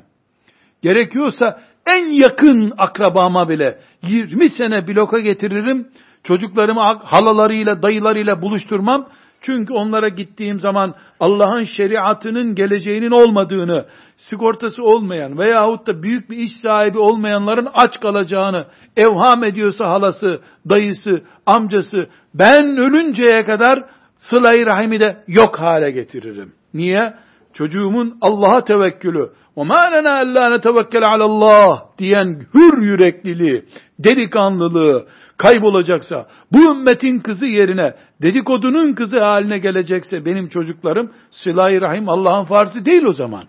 Gerekiyorsa en yakın akrabama bile 20 sene bloka getiririm. Çocuklarımı halalarıyla, dayılarıyla buluşturmam. Çünkü onlara gittiğim zaman Allah'ın şeriatının geleceğinin olmadığını, sigortası olmayan veyahut da büyük bir iş sahibi olmayanların aç kalacağını evham ediyorsa halası, dayısı, amcası, ben ölünceye kadar sıla-i rahimi de yok hale getiririm. Niye? Çocuğumun Allah'a tevekkülü, وَمَا لَنَا أَلَّا نَتَوَكَّلَ عَلَى اللّٰهِ diyen hür yürekliliği, delikanlılığı, kaybolacaksa, bu ümmetin kızı yerine dedikodunun kızı haline gelecekse benim çocuklarım sıla rahim Allah'ın farzı değil o zaman.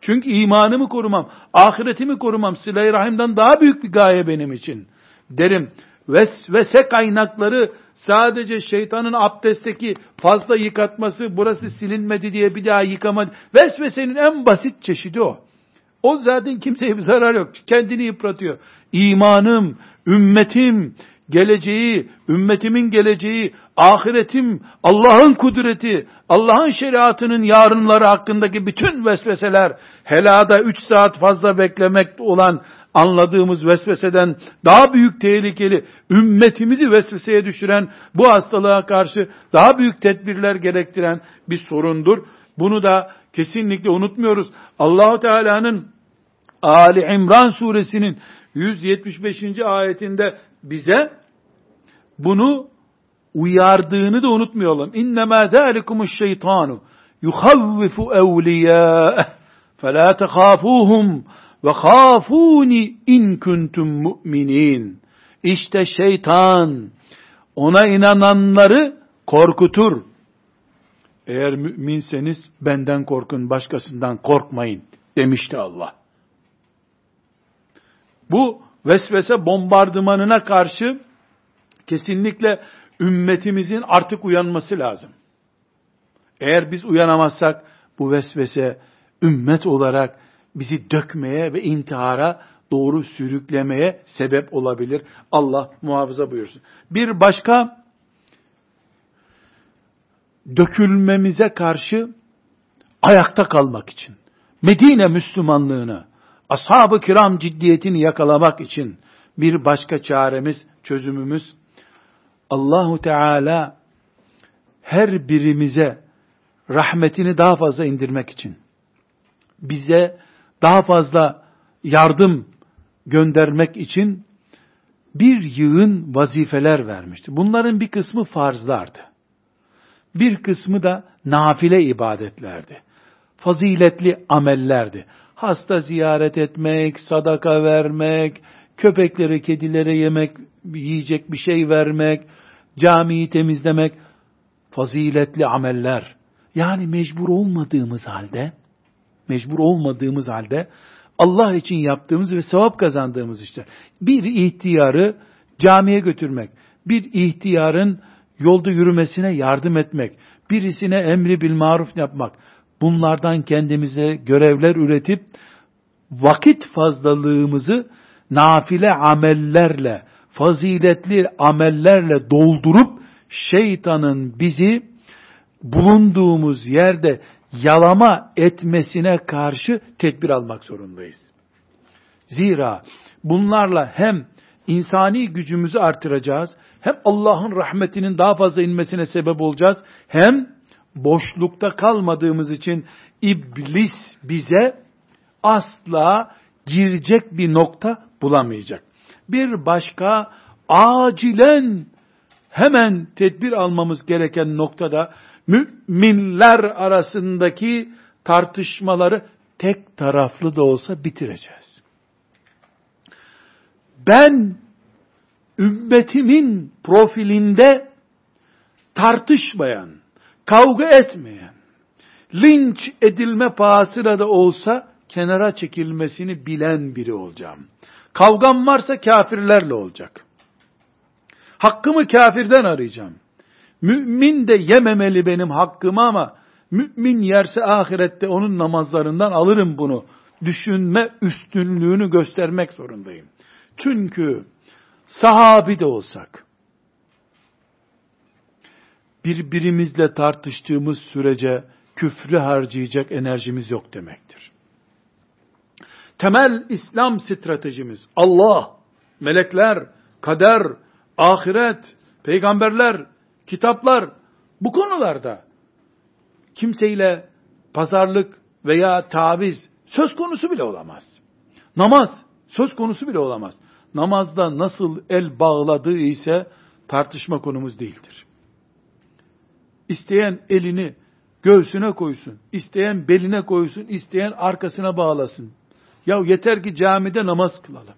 Çünkü imanımı korumam, ahiretimi korumam sıla rahimden daha büyük bir gaye benim için. Derim vesvese kaynakları sadece şeytanın abdestteki fazla yıkatması burası silinmedi diye bir daha yıkamadı. Vesvesenin en basit çeşidi o. O zaten kimseye bir zarar yok. Kendini yıpratıyor. İmanım, ümmetim, geleceği, ümmetimin geleceği, ahiretim, Allah'ın kudreti, Allah'ın şeriatının yarınları hakkındaki bütün vesveseler, helada üç saat fazla beklemek olan anladığımız vesveseden daha büyük tehlikeli, ümmetimizi vesveseye düşüren, bu hastalığa karşı daha büyük tedbirler gerektiren bir sorundur. Bunu da kesinlikle unutmuyoruz. Allahu Teala'nın Ali İmran suresinin 175. ayetinde bize bunu uyardığını da unutmayalım. İnnemâ zâlikumuş şeytanu yuhavvifu evliyâeh felâ tehâfûhum ve khâfûni in kuntum mu'minin. İşte şeytan ona inananları korkutur. Eğer müminseniz benden korkun, başkasından korkmayın demişti Allah. Bu vesvese bombardımanına karşı kesinlikle ümmetimizin artık uyanması lazım. Eğer biz uyanamazsak bu vesvese ümmet olarak bizi dökmeye ve intihara doğru sürüklemeye sebep olabilir. Allah muhafaza buyursun. Bir başka dökülmemize karşı ayakta kalmak için, Medine Müslümanlığını, ashab-ı kiram ciddiyetini yakalamak için bir başka çaremiz, çözümümüz Allahu Teala her birimize rahmetini daha fazla indirmek için, bize daha fazla yardım göndermek için bir yığın vazifeler vermişti. Bunların bir kısmı farzlardı. Bir kısmı da nafile ibadetlerdi. Faziletli amellerdi. Hasta ziyaret etmek, sadaka vermek, köpeklere, kedilere yemek, yiyecek bir şey vermek, camiyi temizlemek, faziletli ameller. Yani mecbur olmadığımız halde, mecbur olmadığımız halde Allah için yaptığımız ve sevap kazandığımız işler. Bir ihtiyarı camiye götürmek, bir ihtiyarın yolda yürümesine yardım etmek, birisine emri bil maruf yapmak, bunlardan kendimize görevler üretip vakit fazlalığımızı nafile amellerle, faziletli amellerle doldurup şeytanın bizi bulunduğumuz yerde yalama etmesine karşı tedbir almak zorundayız. Zira bunlarla hem insani gücümüzü artıracağız, hem Allah'ın rahmetinin daha fazla inmesine sebep olacağız, hem boşlukta kalmadığımız için iblis bize asla girecek bir nokta bulamayacak. Bir başka acilen hemen tedbir almamız gereken noktada müminler arasındaki tartışmaları tek taraflı da olsa bitireceğiz. Ben ümmetimin profilinde tartışmayan, kavga etmeyen, linç edilme pahasına da olsa kenara çekilmesini bilen biri olacağım. Kavgam varsa kafirlerle olacak. Hakkımı kafirden arayacağım. Mümin de yememeli benim hakkımı ama mümin yerse ahirette onun namazlarından alırım bunu. Düşünme üstünlüğünü göstermek zorundayım. Çünkü sahabi de olsak, birbirimizle tartıştığımız sürece küfrü harcayacak enerjimiz yok demektir. Temel İslam stratejimiz Allah, melekler, kader, ahiret, peygamberler, kitaplar bu konularda kimseyle pazarlık veya taviz söz konusu bile olamaz. Namaz söz konusu bile olamaz. Namazda nasıl el bağladığı ise tartışma konumuz değildir. İsteyen elini göğsüne koysun, isteyen beline koysun, isteyen arkasına bağlasın. Ya yeter ki camide namaz kılalım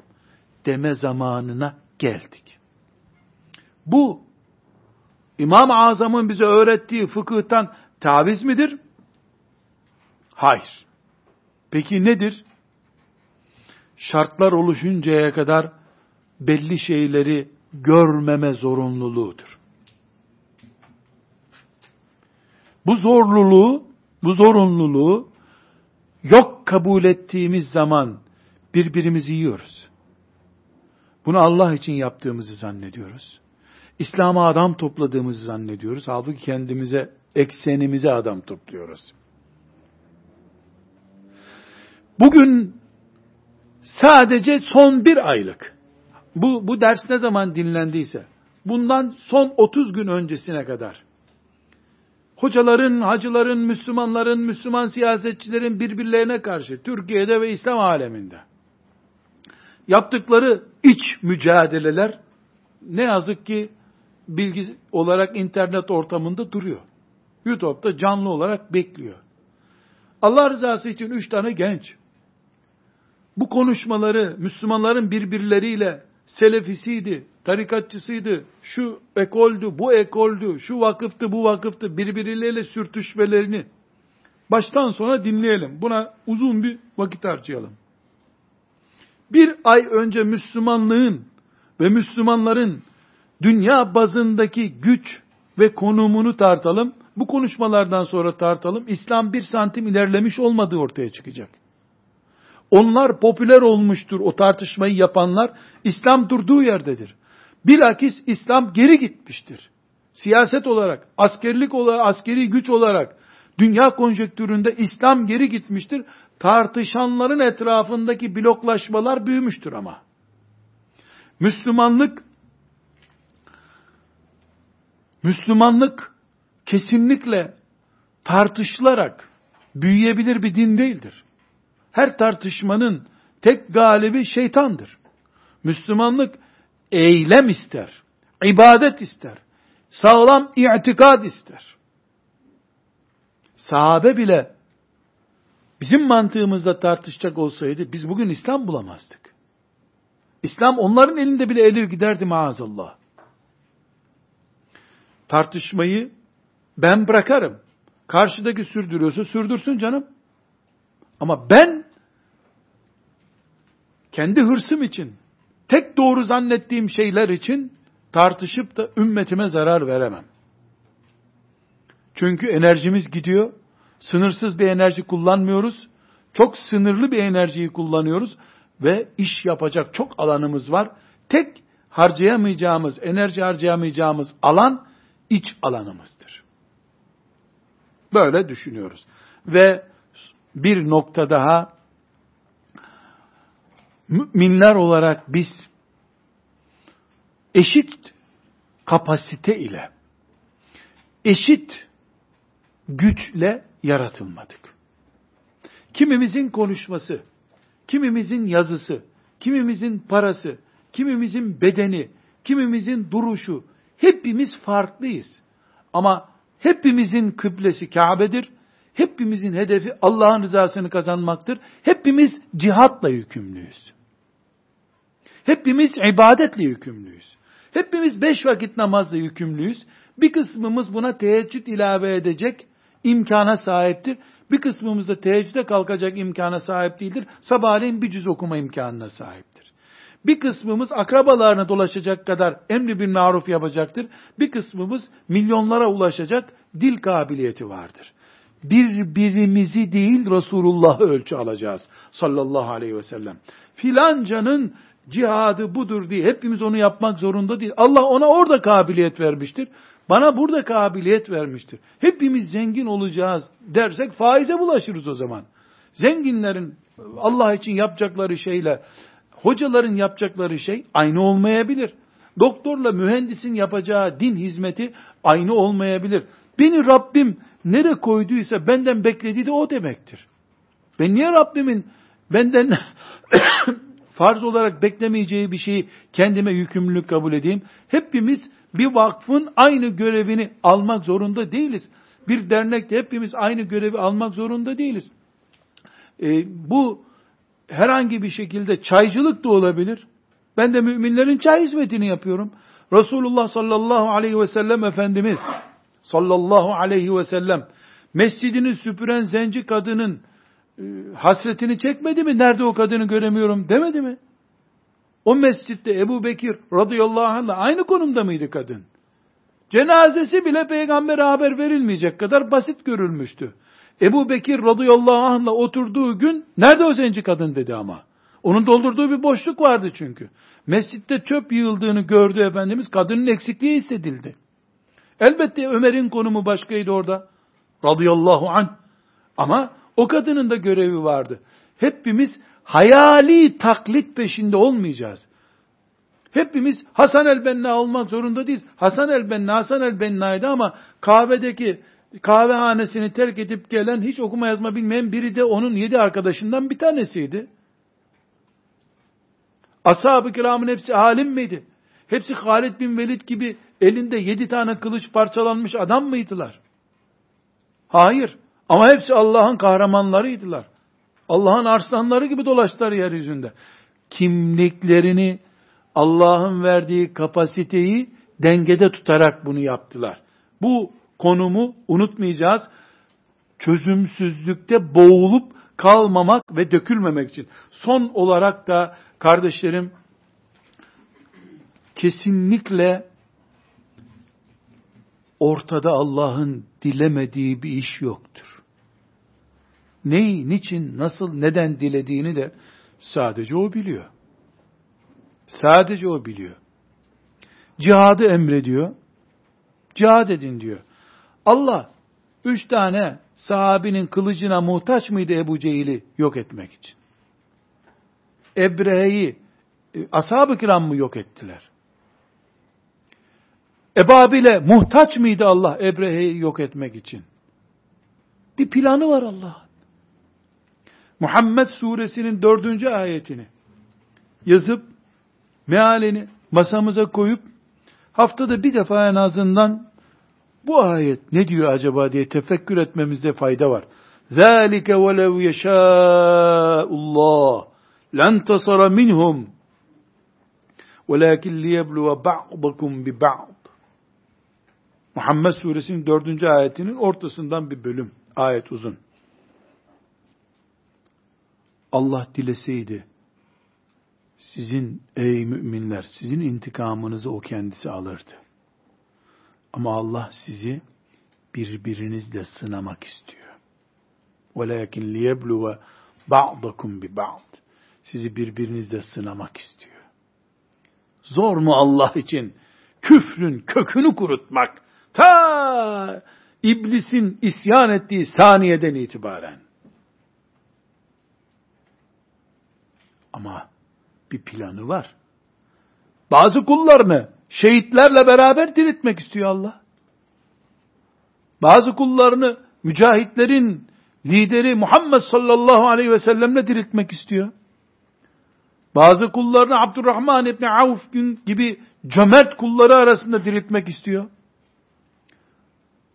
deme zamanına geldik. Bu İmam-ı Azam'ın bize öğrettiği fıkıhtan taviz midir? Hayır. Peki nedir? Şartlar oluşuncaya kadar belli şeyleri görmeme zorunluluğudur. Bu zorluluğu, bu zorunluluğu yok kabul ettiğimiz zaman birbirimizi yiyoruz. Bunu Allah için yaptığımızı zannediyoruz. İslam'a adam topladığımızı zannediyoruz. Halbuki kendimize, eksenimize adam topluyoruz. Bugün sadece son bir aylık, bu, bu ders ne zaman dinlendiyse, bundan son 30 gün öncesine kadar, hocaların, hacıların, Müslümanların, Müslüman siyasetçilerin birbirlerine karşı, Türkiye'de ve İslam aleminde, yaptıkları iç mücadeleler, ne yazık ki bilgi olarak internet ortamında duruyor. YouTube'da canlı olarak bekliyor. Allah rızası için üç tane genç, bu konuşmaları Müslümanların birbirleriyle selefisiydi, tarikatçısıydı, şu ekoldü, bu ekoldü, şu vakıftı, bu vakıftı birbirleriyle sürtüşmelerini baştan sona dinleyelim. Buna uzun bir vakit harcayalım. Bir ay önce Müslümanlığın ve Müslümanların dünya bazındaki güç ve konumunu tartalım. Bu konuşmalardan sonra tartalım. İslam bir santim ilerlemiş olmadığı ortaya çıkacak. Onlar popüler olmuştur o tartışmayı yapanlar. İslam durduğu yerdedir. Bilakis İslam geri gitmiştir. Siyaset olarak, askerlik olarak, askeri güç olarak dünya konjektüründe İslam geri gitmiştir. Tartışanların etrafındaki bloklaşmalar büyümüştür ama. Müslümanlık Müslümanlık kesinlikle tartışılarak büyüyebilir bir din değildir. Her tartışmanın tek galibi şeytandır. Müslümanlık eylem ister, ibadet ister, sağlam itikad ister. Sahabe bile bizim mantığımızda tartışacak olsaydı biz bugün İslam bulamazdık. İslam onların elinde bile elir giderdi maazallah. Tartışmayı ben bırakarım. Karşıdaki sürdürüyorsa sürdürsün canım. Ama ben kendi hırsım için, tek doğru zannettiğim şeyler için tartışıp da ümmetime zarar veremem. Çünkü enerjimiz gidiyor. Sınırsız bir enerji kullanmıyoruz. Çok sınırlı bir enerjiyi kullanıyoruz ve iş yapacak çok alanımız var. Tek harcayamayacağımız, enerji harcayamayacağımız alan iç alanımızdır. Böyle düşünüyoruz. Ve bir nokta daha müminler olarak biz eşit kapasite ile eşit güçle yaratılmadık. Kimimizin konuşması, kimimizin yazısı, kimimizin parası, kimimizin bedeni, kimimizin duruşu, hepimiz farklıyız. Ama hepimizin kıblesi Kabe'dir. Hepimizin hedefi Allah'ın rızasını kazanmaktır. Hepimiz cihatla yükümlüyüz. Hepimiz ibadetle yükümlüyüz. Hepimiz beş vakit namazla yükümlüyüz. Bir kısmımız buna teheccüd ilave edecek imkana sahiptir. Bir kısmımız da teheccüde kalkacak imkana sahip değildir. Sabahleyin bir cüz okuma imkanına sahiptir. Bir kısmımız akrabalarına dolaşacak kadar emri bir maruf yapacaktır. Bir kısmımız milyonlara ulaşacak dil kabiliyeti vardır. Birbirimizi değil Resulullah'ı ölçü alacağız sallallahu aleyhi ve sellem. Filancanın cihadı budur diye hepimiz onu yapmak zorunda değil. Allah ona orada kabiliyet vermiştir. Bana burada kabiliyet vermiştir. Hepimiz zengin olacağız dersek faize bulaşırız o zaman. Zenginlerin Allah için yapacakları şeyle hocaların yapacakları şey aynı olmayabilir. Doktorla mühendisin yapacağı din hizmeti aynı olmayabilir. Beni Rabbim nere koyduysa benden beklediği de o demektir. Ben niye Rabbimin benden farz olarak beklemeyeceği bir şeyi kendime yükümlülük kabul edeyim? Hepimiz bir vakfın aynı görevini almak zorunda değiliz. Bir dernekte hepimiz aynı görevi almak zorunda değiliz. E, bu herhangi bir şekilde çaycılık da olabilir. Ben de müminlerin çay hizmetini yapıyorum. Resulullah sallallahu aleyhi ve sellem Efendimiz sallallahu aleyhi ve sellem mescidini süpüren zenci kadının hasretini çekmedi mi? Nerede o kadını göremiyorum demedi mi? O mescitte Ebu Bekir radıyallahu anh'la aynı konumda mıydı kadın? Cenazesi bile peygambere haber verilmeyecek kadar basit görülmüştü. Ebu Bekir radıyallahu anh'la oturduğu gün nerede o zenci kadın dedi ama. Onun doldurduğu bir boşluk vardı çünkü. Mescitte çöp yığıldığını gördü Efendimiz. Kadının eksikliği hissedildi. Elbette Ömer'in konumu başkaydı orada. Radıyallahu anh. Ama o kadının da görevi vardı. Hepimiz hayali taklit peşinde olmayacağız. Hepimiz Hasan el-Benna olmak zorunda değil. Hasan el-Benna, Hasan el-Benna'ydı ama kahvedeki kahvehanesini terk edip gelen hiç okuma yazma bilmeyen biri de onun yedi arkadaşından bir tanesiydi. Ashab-ı kiramın hepsi alim miydi? Hepsi Halid bin Velid gibi elinde yedi tane kılıç parçalanmış adam mıydılar? Hayır. Ama hepsi Allah'ın kahramanlarıydılar. Allah'ın arslanları gibi dolaştılar yeryüzünde. Kimliklerini, Allah'ın verdiği kapasiteyi dengede tutarak bunu yaptılar. Bu konumu unutmayacağız. Çözümsüzlükte boğulup kalmamak ve dökülmemek için. Son olarak da kardeşlerim kesinlikle ortada Allah'ın dilemediği bir iş yoktur neyi, niçin, nasıl, neden dilediğini de sadece o biliyor. Sadece o biliyor. Cihadı emrediyor. Cihad edin diyor. Allah üç tane sahabinin kılıcına muhtaç mıydı Ebu Cehil'i yok etmek için? Ebrehe'yi e, ashab-ı kiram mı yok ettiler? Ebabil'e muhtaç mıydı Allah Ebrehe'yi yok etmek için? Bir planı var Allah'ın. Muhammed suresinin dördüncü ayetini yazıp mealini masamıza koyup haftada bir defa en azından bu ayet ne diyor acaba diye tefekkür etmemizde fayda var. ذَٰلِكَ وَلَوْ يَشَاءُ اللّٰهِ لَنْتَصَرَ مِنْهُمْ وَلَكِنْ لِيَبْلُوَ بَعْضَكُمْ بِبَعْضٍ Muhammed suresinin dördüncü ayetinin ortasından bir bölüm. Ayet uzun. Allah dileseydi, sizin ey müminler, sizin intikamınızı o kendisi alırdı. Ama Allah sizi birbirinizle sınamak istiyor. وَلَكِنْ لِيَبْلُوَ بَعْضَكُمْ بِبَعْضٍ Sizi birbirinizle sınamak istiyor. Zor mu Allah için küfrün kökünü kurutmak? Ta iblisin isyan ettiği saniyeden itibaren. Ama bir planı var. Bazı kullarını şehitlerle beraber diriltmek istiyor Allah. Bazı kullarını mücahitlerin lideri Muhammed sallallahu aleyhi ve sellemle diriltmek istiyor. Bazı kullarını Abdurrahman İbni Avf gibi cömert kulları arasında diriltmek istiyor.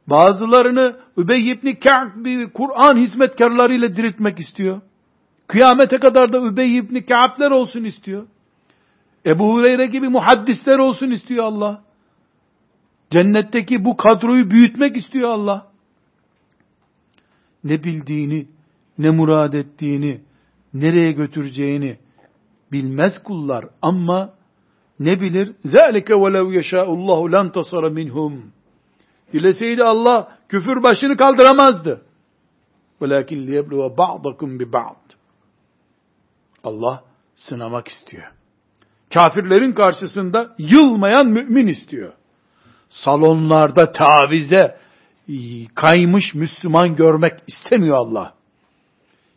Bazılarını Übey ibn Ka'b Kur'an hizmetkarlarıyla diriltmek istiyor. Kıyamete kadar da Übey İbni Ka'b'ler olsun istiyor. Ebu Hureyre gibi muhaddisler olsun istiyor Allah. Cennetteki bu kadroyu büyütmek istiyor Allah. Ne bildiğini, ne murad ettiğini, nereye götüreceğini bilmez kullar ama ne bilir? Zalike velev yeşaullahu lan tasara minhum. Dileseydi Allah küfür başını kaldıramazdı. Velakin liyebluve ba'dakum bi ba'd. Allah sınamak istiyor. Kafirlerin karşısında yılmayan mümin istiyor. Salonlarda tavize kaymış Müslüman görmek istemiyor Allah.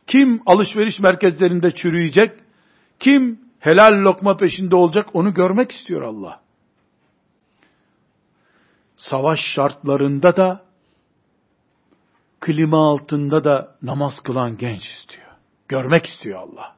Kim alışveriş merkezlerinde çürüyecek, kim helal lokma peşinde olacak onu görmek istiyor Allah. Savaş şartlarında da klima altında da namaz kılan genç istiyor. Görmek istiyor Allah.